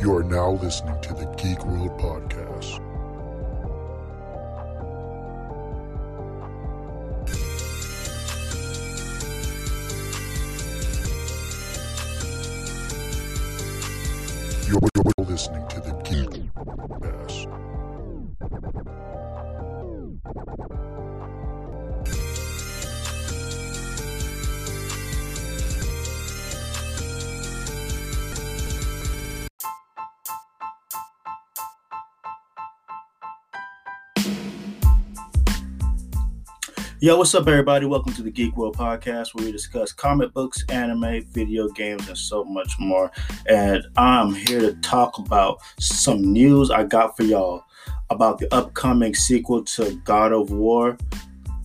You are now listening to the Geek World Podcast. You're, listening to the Geek World Podcast. Yo, what's up, everybody? Welcome to the Geek World Podcast, where we discuss comic books, anime, video games, and so much more. And I'm here to talk about some news I got for y'all about the upcoming sequel to God of War,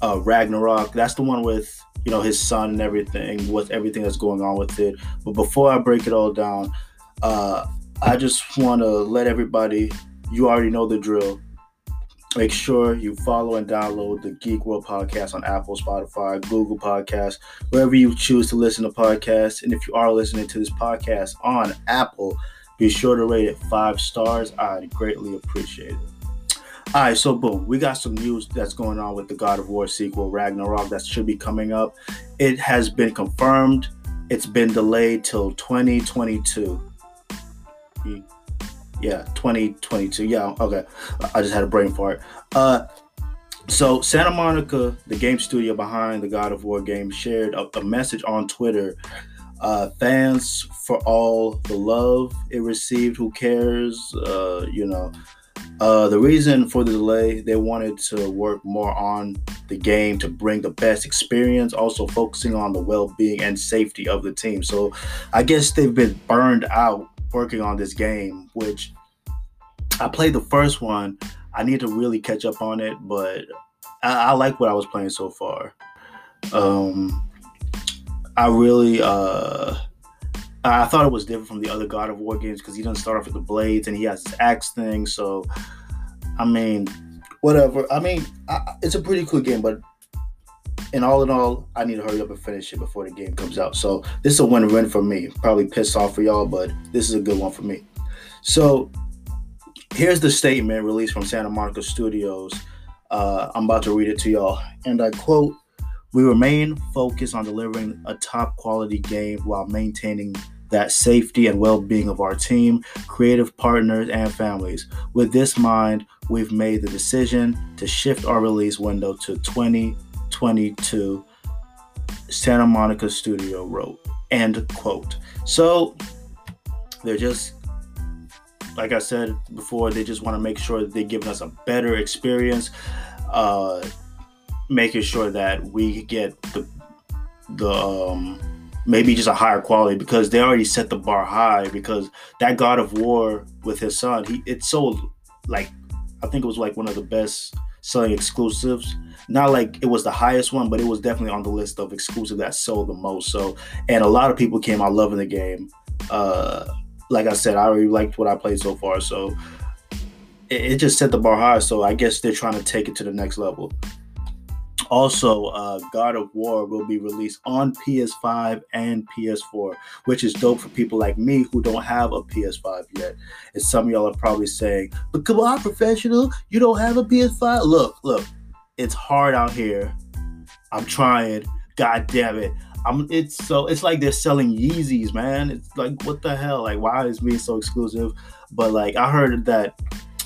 uh, Ragnarok. That's the one with you know his son and everything, with everything that's going on with it. But before I break it all down, uh, I just want to let everybody. You already know the drill Make sure you follow and download the Geek World Podcast on Apple, Spotify, Google Podcasts, wherever you choose to listen to podcasts. And if you are listening to this podcast on Apple, be sure to rate it five stars. I'd greatly appreciate it. All right, so boom, we got some news that's going on with the God of War sequel, Ragnarok, that should be coming up. It has been confirmed. It's been delayed till 2022 hmm. Yeah 2022 yeah okay. I just had a brain fart. Uh so santa monica the game studio behind the god of war game shared a, a message on twitter. Uh fans for all the love it received who cares? Uh you know. Uh, the reason for the delay, they wanted to work more on the game to bring the best experience, also focusing on the well being and safety of the team. So I guess they've been burned out working on this game, which I played the first one. I need to really catch up on it, but I, I like what I was playing so far. Um, I really, uh, I thought it was different from the other God of War games because he doesn't start off with the blades and he has his axe thing. So, I mean, whatever. I mean, I, it's a pretty cool game, but in all in all, I need to hurry up and finish it before the game comes out. So this is a win-win for me. Probably pissed off for y'all, but this is a good one for me. So here's the statement released from Santa Monica Studios. Uh, I'm about to read it to y'all, and I quote: "We remain focused on delivering a top quality game while maintaining." That safety and well being of our team, creative partners, and families. With this mind, we've made the decision to shift our release window to 20 22 Santa Monica studio wrote. End quote. So they're just like I said before, they just want to make sure that they're giving us a better experience, uh, making sure that we get the the um, maybe just a higher quality because they already set the bar high because that God of War with his son, he it sold like I think it was like one of the best selling exclusives. Not like it was the highest one, but it was definitely on the list of exclusive that sold the most. So, and a lot of people came out loving the game. Uh, like I said, I already liked what I played so far. So it, it just set the bar high. So I guess they're trying to take it to the next level. Also, uh, God of War will be released on PS5 and PS4, which is dope for people like me who don't have a PS5 yet. And some of y'all are probably saying, "But come on, professional, you don't have a PS5." Look, look, it's hard out here. I'm trying. God damn it. I'm it's so it's like they're selling Yeezys, man. It's like what the hell? Like why is being so exclusive? But like I heard that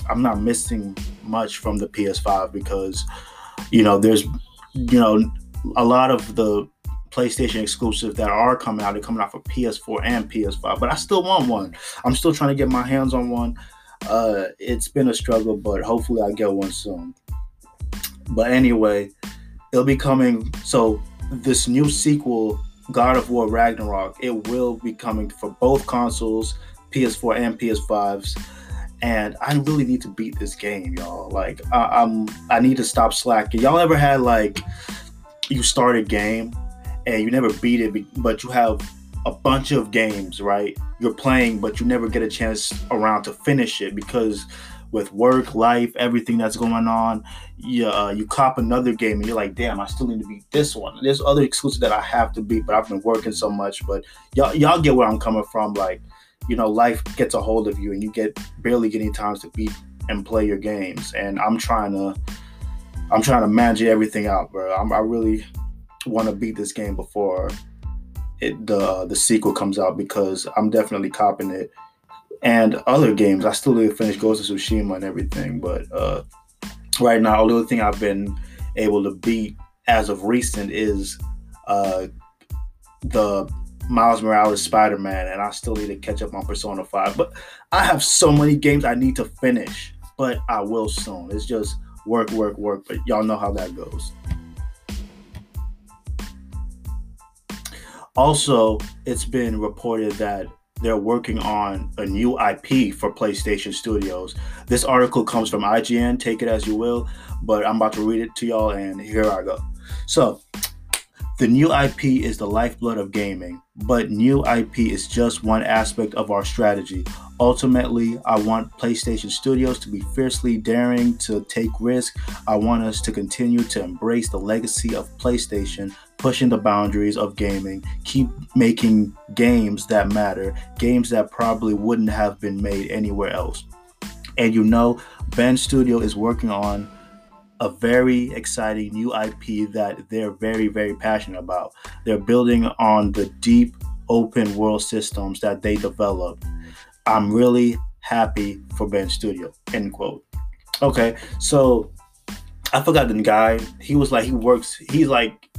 I'm not missing much from the PS5 because you know there's you know a lot of the PlayStation exclusives that are coming out They're coming out for PS4 and PS5. But I still want one. I'm still trying to get my hands on one. Uh, it's been a struggle, but hopefully I get one soon. But anyway, it'll be coming. So this new sequel, God of War Ragnarok, it will be coming for both consoles, PS4 and PS5s. And I really need to beat this game, y'all. Like I, I'm, I need to stop slacking. Y'all ever had like you start a game and you never beat it, but you have a bunch of games, right? You're playing, but you never get a chance around to finish it because with work, life, everything that's going on, you, uh, you cop another game and you're like, damn, I still need to beat this one. There's other exclusive that I have to beat, but I've been working so much. But y'all, y'all get where I'm coming from. Like, you know life gets a hold of you and you get barely getting times to beat and play your games. And I'm trying to I'm trying to manage everything out, bro. I'm, I really want to beat this game before it the the sequel comes out because I'm definitely copping it. And other games, I still didn't finish Ghost of Tsushima and everything, but uh, right now, the only thing I've been able to beat as of recent is uh, the Miles Morales Spider Man, and I still need to catch up on Persona 5. But I have so many games I need to finish, but I will soon. It's just work, work, work, but y'all know how that goes. Also, it's been reported that they're working on a new IP for PlayStation Studios. This article comes from IGN, take it as you will, but I'm about to read it to y'all, and here I go. So, the new IP is the lifeblood of gaming, but new IP is just one aspect of our strategy. Ultimately, I want PlayStation Studios to be fiercely daring to take risks. I want us to continue to embrace the legacy of PlayStation, pushing the boundaries of gaming, keep making games that matter, games that probably wouldn't have been made anywhere else. And you know, Bend Studio is working on a very exciting new IP that they're very, very passionate about. They're building on the deep open world systems that they developed. I'm really happy for Bend Studio. End quote. Okay, so I forgot the guy. He was like he works. He's like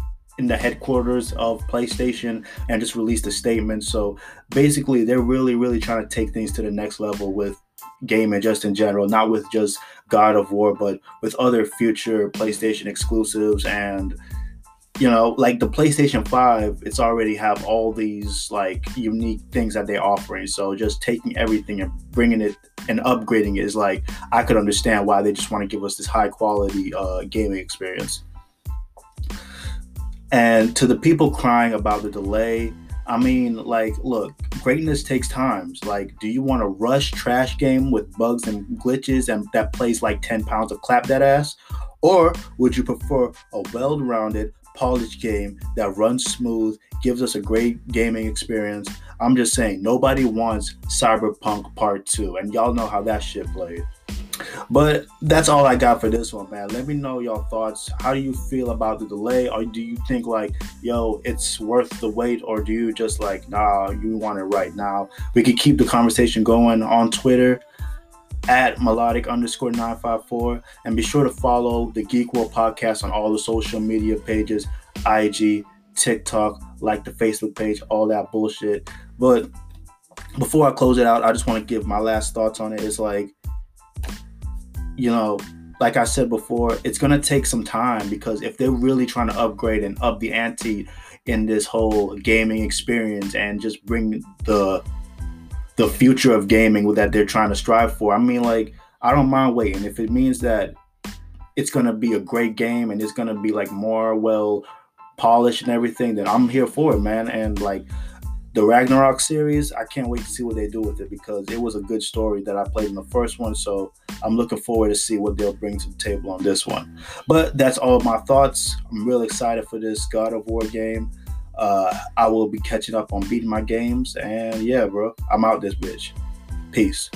in the headquarters of PlayStation and just released a statement. So basically, they're really, really trying to take things to the next level with gaming just in general, not with just God of War, but with other future PlayStation exclusives and you know, like the PlayStation 5, it's already have all these like unique things that they're offering. So just taking everything and bringing it and upgrading it is like I could understand why they just want to give us this high quality uh, gaming experience. And to the people crying about the delay, I mean, like, look, greatness takes times. Like, do you want a rush trash game with bugs and glitches and that plays like 10 pounds of clap that ass? Or would you prefer a well rounded, polished game that runs smooth, gives us a great gaming experience? I'm just saying, nobody wants Cyberpunk Part 2, and y'all know how that shit played. But that's all I got for this one, man. Let me know your thoughts. How do you feel about the delay? Or do you think like, yo, it's worth the wait? Or do you just like, nah, you want it right now? We could keep the conversation going on Twitter at melodic underscore 954 and be sure to follow the geek world podcast on all the social media pages ig tiktok like the facebook page all that bullshit but before i close it out i just want to give my last thoughts on it it's like you know, like I said before, it's going to take some time because if they're really trying to upgrade and up the ante in this whole gaming experience and just bring the the future of gaming that they're trying to strive for, I mean, like I don't mind waiting if it means that it's going to be a great game and it's going to be like more well polished and everything, then I'm here for it, man. And like the Ragnarok series, I can't wait to see what they do with it because it was a good story that I played in the first one. So I'm looking forward to see what they'll bring to the table on this one. But that's all my thoughts. I'm really excited for this God of War game. Uh, I will be catching up on beating my games. And yeah, bro, I'm out this bitch. Peace.